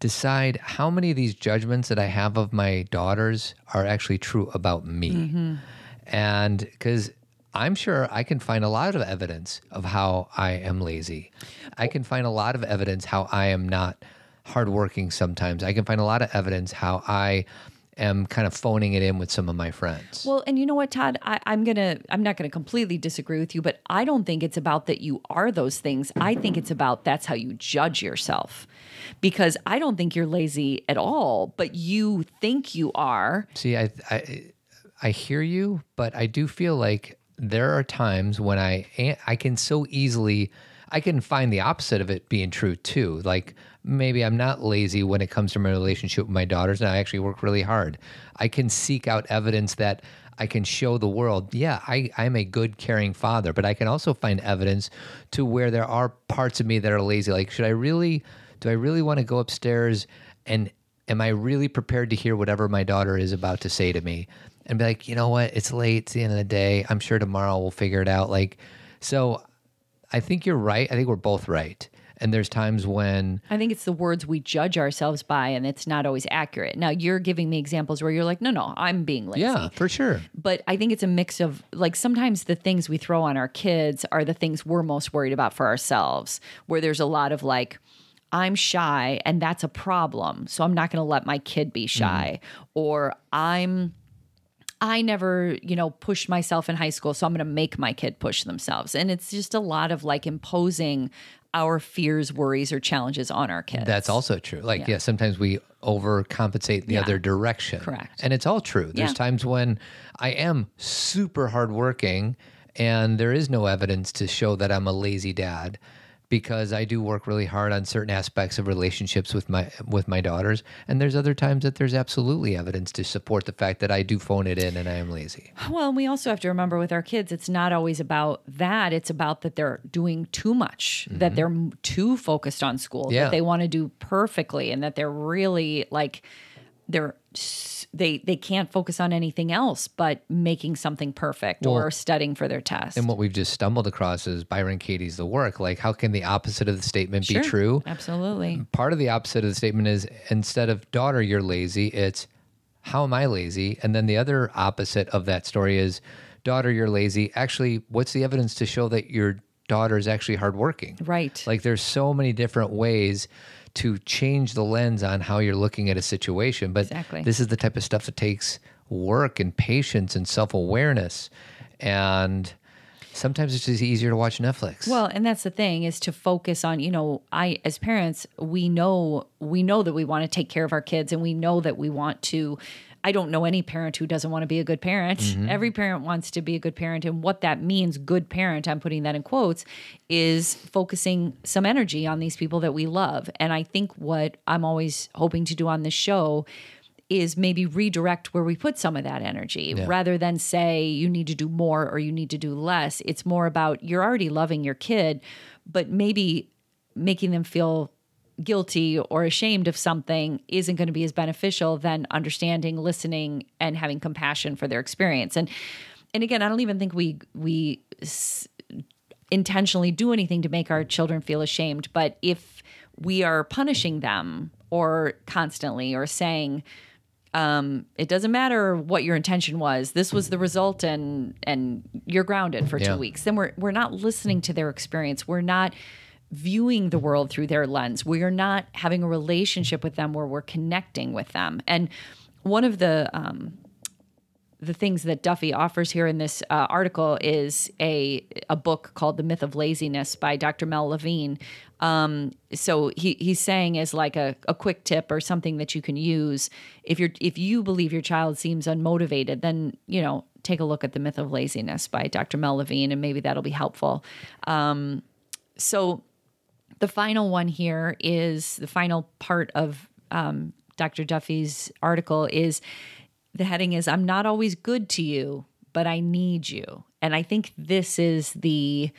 decide how many of these judgments that I have of my daughters are actually true about me. Mm-hmm. And because I'm sure I can find a lot of evidence of how I am lazy. I can find a lot of evidence how I am not hardworking sometimes. I can find a lot of evidence how I am kind of phoning it in with some of my friends. Well, and you know what, Todd? I, am gonna I'm not gonna completely disagree with you, but I don't think it's about that you are those things. I think it's about that's how you judge yourself. Because I don't think you're lazy at all, but you think you are. See, I I I hear you, but I do feel like there are times when I I can so easily I can find the opposite of it being true too. Like maybe I'm not lazy when it comes to my relationship with my daughters and I actually work really hard. I can seek out evidence that I can show the world, yeah, I, I'm a good, caring father, but I can also find evidence to where there are parts of me that are lazy. Like, should I really, do I really want to go upstairs and am I really prepared to hear whatever my daughter is about to say to me? And be like, you know what? It's late. It's the end of the day. I'm sure tomorrow we'll figure it out. Like, so I think you're right. I think we're both right. And there's times when I think it's the words we judge ourselves by, and it's not always accurate. Now, you're giving me examples where you're like, no, no, I'm being lazy. Yeah, for sure. But I think it's a mix of like sometimes the things we throw on our kids are the things we're most worried about for ourselves, where there's a lot of like, I'm shy and that's a problem. So I'm not going to let my kid be shy. Mm. Or I'm I never, you know, pushed myself in high school, so I'm going to make my kid push themselves. And it's just a lot of like imposing our fears, worries, or challenges on our kids. That's also true. Like, yeah, yeah sometimes we overcompensate the yeah. other direction. Correct. And it's all true. There's yeah. times when I am super hardworking and there is no evidence to show that I'm a lazy dad because I do work really hard on certain aspects of relationships with my with my daughters, and there's other times that there's absolutely evidence to support the fact that I do phone it in and I am lazy. Well, we also have to remember with our kids, it's not always about that. It's about that they're doing too much, mm-hmm. that they're too focused on school, yeah. that they want to do perfectly, and that they're really like they're they they can't focus on anything else but making something perfect well, or studying for their test. And what we've just stumbled across is Byron Katie's the work. Like, how can the opposite of the statement sure, be true? Absolutely. Part of the opposite of the statement is instead of daughter, you're lazy. It's how am I lazy? And then the other opposite of that story is daughter, you're lazy. Actually, what's the evidence to show that your daughter is actually hardworking? Right. Like, there's so many different ways to change the lens on how you're looking at a situation. But exactly. this is the type of stuff that takes work and patience and self awareness. And sometimes it's just easier to watch Netflix. Well, and that's the thing is to focus on, you know, I as parents, we know we know that we want to take care of our kids and we know that we want to I don't know any parent who doesn't want to be a good parent. Mm-hmm. Every parent wants to be a good parent. And what that means, good parent, I'm putting that in quotes, is focusing some energy on these people that we love. And I think what I'm always hoping to do on this show is maybe redirect where we put some of that energy rather than say you need to do more or you need to do less. It's more about you're already loving your kid, but maybe making them feel guilty or ashamed of something isn't going to be as beneficial than understanding, listening, and having compassion for their experience. And and again, I don't even think we we s- intentionally do anything to make our children feel ashamed, but if we are punishing them or constantly or saying um, it doesn't matter what your intention was. This was the result, and and you're grounded for Yeah. two weeks. Then we're we're not listening to their experience. We're not viewing the world through their lens. We are not having a relationship with them where we're connecting with them. And one of the um, the things that Duffy offers here in this uh, article is a a book called The Myth of Laziness by Dr. Mel Levine. Um, so he he's saying as like a, a quick tip or something that you can use if you're if you believe your child seems unmotivated, then you know take a look at The Myth of Laziness by Dr. Mel Levine, and maybe that'll be helpful. Um, so the final one here is the final part of um, Dr. Duffy's article is the heading is I'm not always good to you, but I need you. And I think this is the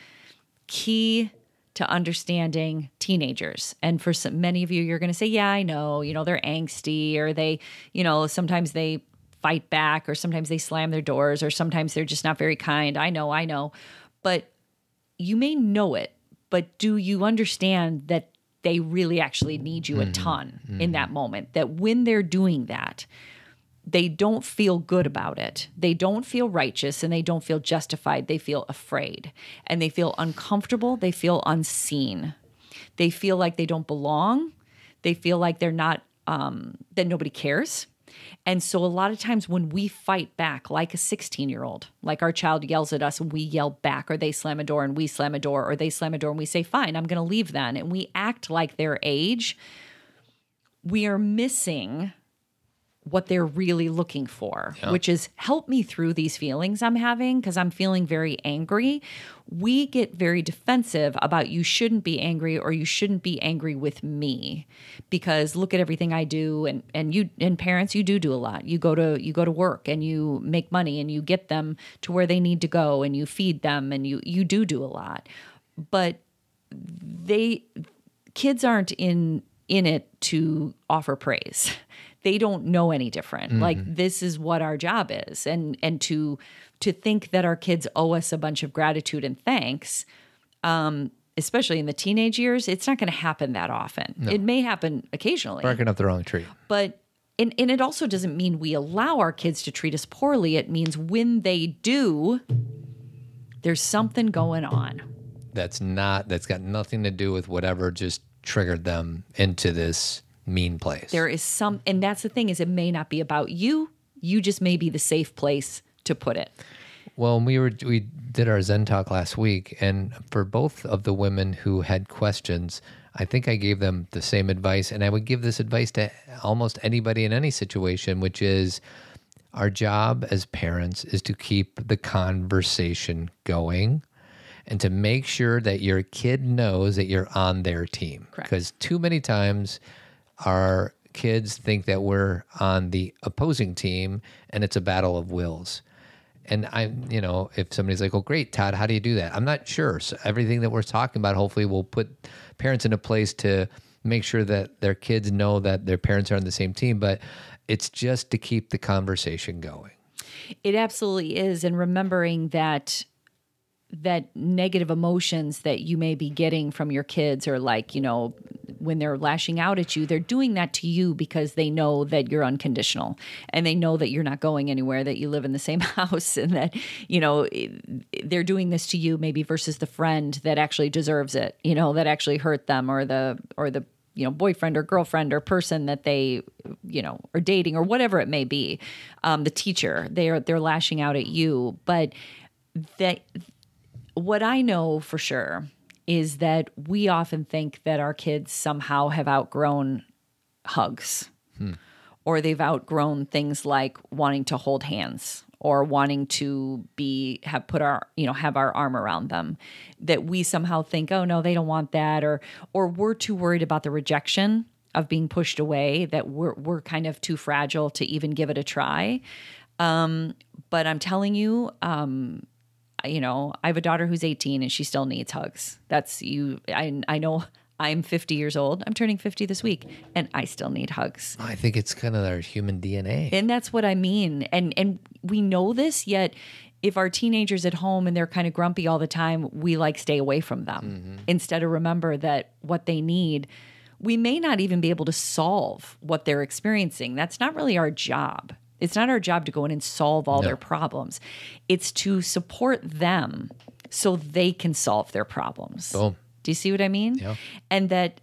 key to understanding teenagers. And for some, many of you, you're going to say, Yeah, I know, you know, they're angsty or they, you know, sometimes they fight back or sometimes they slam their doors or sometimes they're just not very kind. I know, I know. But you may know it, but do you understand that they really actually need you a ton in that moment? That when they're doing that, they don't feel good about it. They don't feel righteous and they don't feel justified. They feel afraid and they feel uncomfortable. They feel unseen. They feel like they don't belong. They feel like they're not, um, that nobody cares. And so a lot of times when we fight back like a 16 year old, like our child yells at us and we yell back, or they slam a door and we slam a door, or they slam a door and we say, fine, I'm going to leave then. And we act like their age, we are missing what they're really looking for, which is help me through these feelings I'm having because I'm feeling very angry. We get very defensive about you shouldn't be angry or you shouldn't be angry with me because look at everything I do and and you and parents you do do a lot. You go to you go to work and you make money and you get them to where they need to go and you feed them and you you do do a lot. But they kids aren't in in it to offer praise they don't know any different. Like this is what our job is. And and to to think that our kids owe us a bunch of gratitude and thanks um especially in the teenage years it's not going to happen that often. It may happen occasionally. Barking up the wrong tree. but and, and it also doesn't mean we allow our kids to treat us poorly. It means when they do there's something going on. That's not. That's got nothing to do with whatever just triggered them into this mean place. there is some and that's the thing is it may not be about you you just may be the safe place to put it Well, we were we did our Zen talk last week, and for both of the women who had questions, I think I gave them the same advice, and I would give this advice to almost anybody in any situation, which is our job as parents is to keep the conversation going and to make sure that your kid knows that you're on their team. Because too many times our kids think that we're on the opposing team and it's a battle of wills. And I, you know, if somebody's like, "Oh, great, Todd, how do you do that?" I'm not sure. So everything that we're talking about, hopefully, will put parents in a place to make sure that their kids know that their parents are on the same team. But it's just to keep the conversation going. It absolutely is. And remembering that that negative emotions that you may be getting from your kids or like, you know, when they're lashing out at you, they're doing that to you because they know that you're unconditional and they know that you're not going anywhere, that you live in the same house and that, you know, they're doing this to you maybe versus the friend that actually deserves it, you know, that actually hurt them or the or the you know boyfriend or girlfriend or person that they you know are dating or whatever it may be. Um, the teacher they're they're lashing out at you but that what i know for sure is that we often think that our kids somehow have outgrown hugs. Or they've outgrown things like wanting to hold hands or wanting to be have put our you know have our arm around them. That we somehow think oh no they don't want that or or we're too worried about the rejection of being pushed away that we're we're kind of too fragile to even give it a try. Um, but I'm telling you, um, you know, I have a daughter who's 18 and she still needs hugs. That's you. I I know I'm 50 years old. I'm turning 50 this week, and I still need hugs. I think it's kind of our human DNA. And that's what I mean. And and we know this, yet if our teenagers at home and they're kind of grumpy all the time, we like stay away from them Mm-hmm. instead of remember that what they need. We may not even be able to solve what they're experiencing. That's not really our job. It's not our job to go in and solve all their problems. It's to support them so they can solve their problems. Boom. Do you see what I mean? Yeah. And that,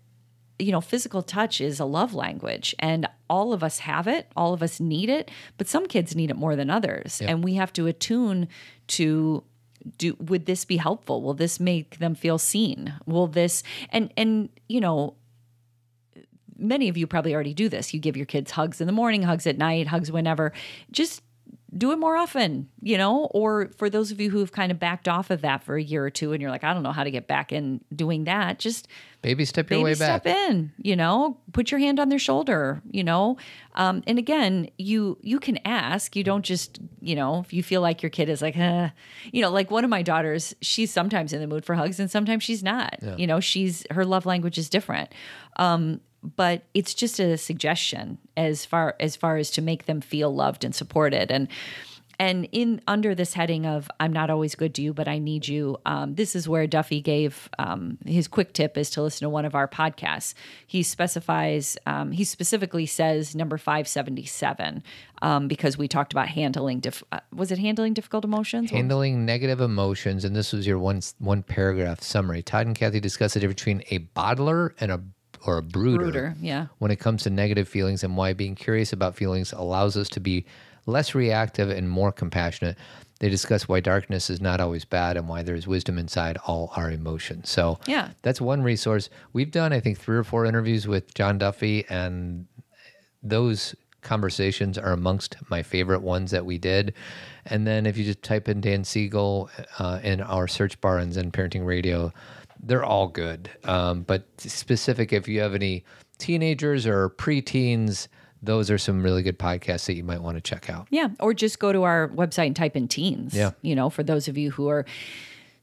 you know, physical touch is a love language and all of us have it, all of us need it, but some kids need it more than others. And we have to attune to do would this be helpful? Will this make them feel seen? Will this and and you know, many of you probably already do this. You give your kids hugs in the morning, hugs at night, hugs whenever. Just do it more often, you know? Or for those of you who've kind of backed off of that for a year or two and you're like, I don't know how to get back in doing that, just Baby step your baby way step back. Step in, you know, put your hand on their shoulder, you know. Um, and again, you you can ask. You don't just, you know, if you feel like your kid is like, eh, you know, like one of my daughters, she's sometimes in the mood for hugs and sometimes she's not. You know, she's her love language is different. Um, but it's just a suggestion as far as far as to make them feel loved and supported. And and in under this heading of i'm not always good to you but i need you um, this is where duffy gave um, his quick tip is to listen to one of our podcasts. He specifies um, he specifically says number 577 um, because we talked about handling dif- uh, was it handling difficult emotions? Handling negative emotions, and this was your one one paragraph summary. Todd and Kathy discuss the difference between a bottler and a or a brooder, Brooder, yeah. when it comes to negative feelings and why being curious about feelings allows us to be less reactive and more compassionate. They discuss why darkness is not always bad and why there's wisdom inside all our emotions. So Yeah. that's one resource. We've done, I think, three or four interviews with John Duffy, and those conversations are amongst my favorite ones that we did. And then if you just type in Dan Siegel uh, in our search bar in Zen Parenting Radio, they're all good. Um, but specific, if you have any teenagers or preteens, those are some really good podcasts that you might want to check out. Yeah, or just go to our website and type in teens. Yeah. You know, for those of you who are.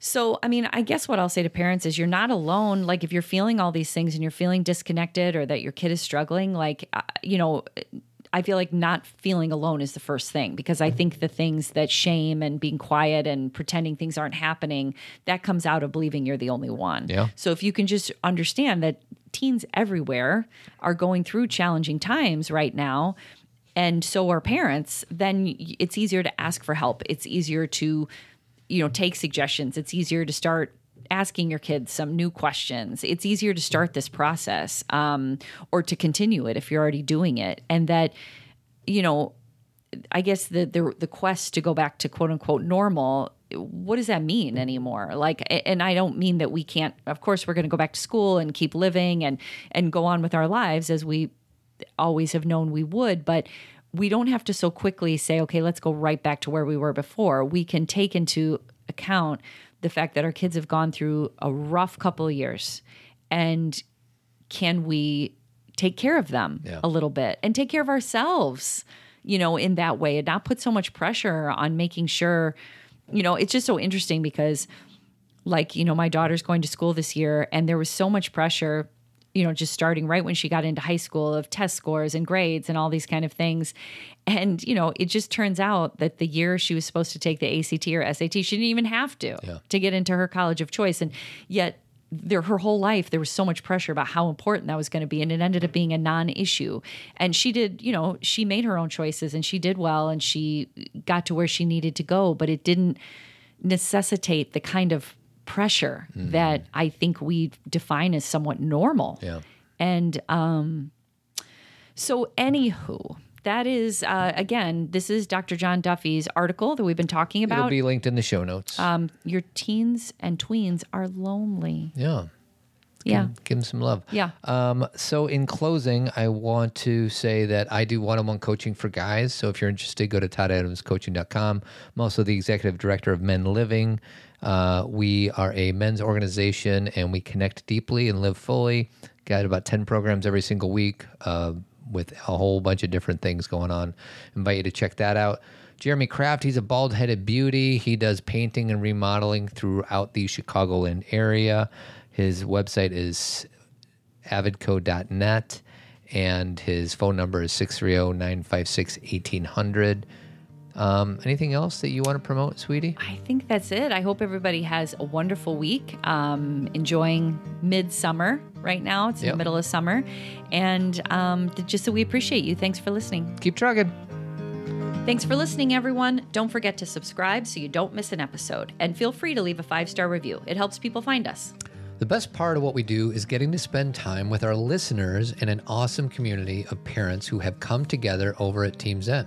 So, I mean, I guess what I'll say to parents is you're not alone. Like, if you're feeling all these things and you're feeling disconnected or that your kid is struggling, like, uh, you know, I feel like not feeling alone is the first thing because I think the things that shame and being quiet and pretending things aren't happening, that comes out of believing you're the only one. Yeah. So if you can just understand that teens everywhere are going through challenging times right now, and so are parents, then it's easier to ask for help. It's easier to, you know, take suggestions. It's easier to start asking your kids some new questions. It's easier to start this process um, or to continue it if you're already doing it. And that, you know, I guess the, the the quest to go back to quote unquote normal. What does that mean anymore? Like, and I don't mean that we can't. Of course, we're going to go back to school and keep living and and go on with our lives as we always have known we would. But we don't have to so quickly say, okay, let's go right back to where we were before. We can take into account the fact that our kids have gone through a rough couple of years, and can we take care of them Yeah. a little bit and take care of ourselves you know in that way and not put so much pressure on making sure you know it's just so interesting because like you know my daughter's going to school this year and there was so much pressure you know just starting right when she got into high school of test scores and grades and all these kind of things. And you know it just turns out that the year she was supposed to take the ACT or SAT she didn't even have to Yeah. to get into her college of choice. And yet there her whole life there was so much pressure about how important that was going to be and it ended up being a non-issue. And she did you know she made her own choices and she did well and she got to where she needed to go but it didn't necessitate the kind of pressure that i think we define as somewhat normal Yeah. and um so anywho that is uh, again this is dr john duffy's article that we've been talking about. It'll be linked in the show notes. um, your teens and tweens are lonely. yeah. Yeah. Give them some love. Yeah. Um, so, in closing, I want to say that I do one on one coaching for guys. So, if you're interested, go to toddadamscoaching.com. I'm also the executive director of Men Living. Uh, we are a men's organization and we connect deeply and live fully. Got about 10 programs every single week uh, with a whole bunch of different things going on. Invite you to check that out. Jeremy Kraft, he's a bald headed beauty. He does painting and remodeling throughout the Chicagoland area. His website is avidco.net and his phone number is 630 956 1800. Um, anything else that you want to promote, sweetie? I think that's it. I hope everybody has a wonderful week. Um, enjoying midsummer right now. It's in Yep. the middle of summer. And um, just so we appreciate you. Thanks for listening. Keep trucking. Thanks for listening, everyone. Don't forget to subscribe so you don't miss an episode. And feel free to leave a five star review, it helps people find us. The best part of what we do is getting to spend time with our listeners and an awesome community of parents who have come together over at Team Zen.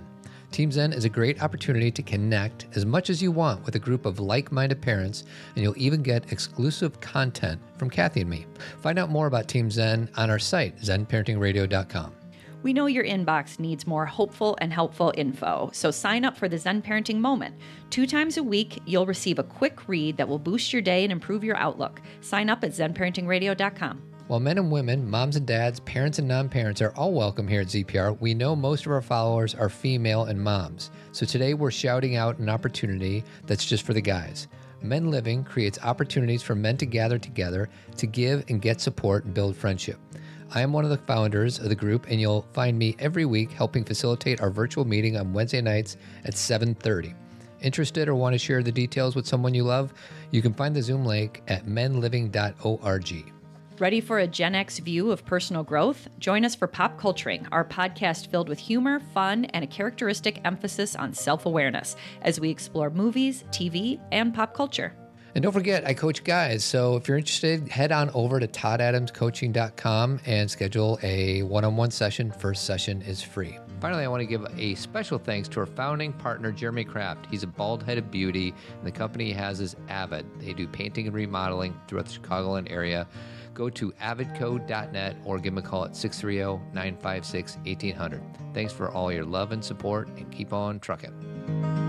Team Zen is a great opportunity to connect as much as you want with a group of like minded parents, and you'll even get exclusive content from Kathy and me. Find out more about Team Zen on our site, zenparentingradio.com. We know your inbox needs more hopeful and helpful info, so sign up for the Zen Parenting Moment. Two times a week, you'll receive a quick read that will boost your day and improve your outlook. Sign up at zenparentingradio.com. While men and women, moms and dads, parents and non parents are all welcome here at ZPR, we know most of our followers are female and moms. So today we're shouting out an opportunity that's just for the guys. Men Living creates opportunities for men to gather together to give and get support and build friendship. I am one of the founders of the group and you'll find me every week helping facilitate our virtual meeting on Wednesday nights at 7:30. Interested or want to share the details with someone you love? You can find the Zoom link at menliving.org. Ready for a Gen X view of personal growth? Join us for Pop Culturing, our podcast filled with humor, fun, and a characteristic emphasis on self awareness as we explore movies, TV, and pop culture. And don't forget, I coach guys. So if you're interested, head on over to toddadamscoaching.com and schedule a one on one session. First session is free. Finally, I want to give a special thanks to our founding partner, Jeremy Kraft. He's a bald headed beauty, and the company he has is Avid. They do painting and remodeling throughout the Chicagoland area. Go to avidco.net or give them a call at 630 956 1800. Thanks for all your love and support, and keep on trucking.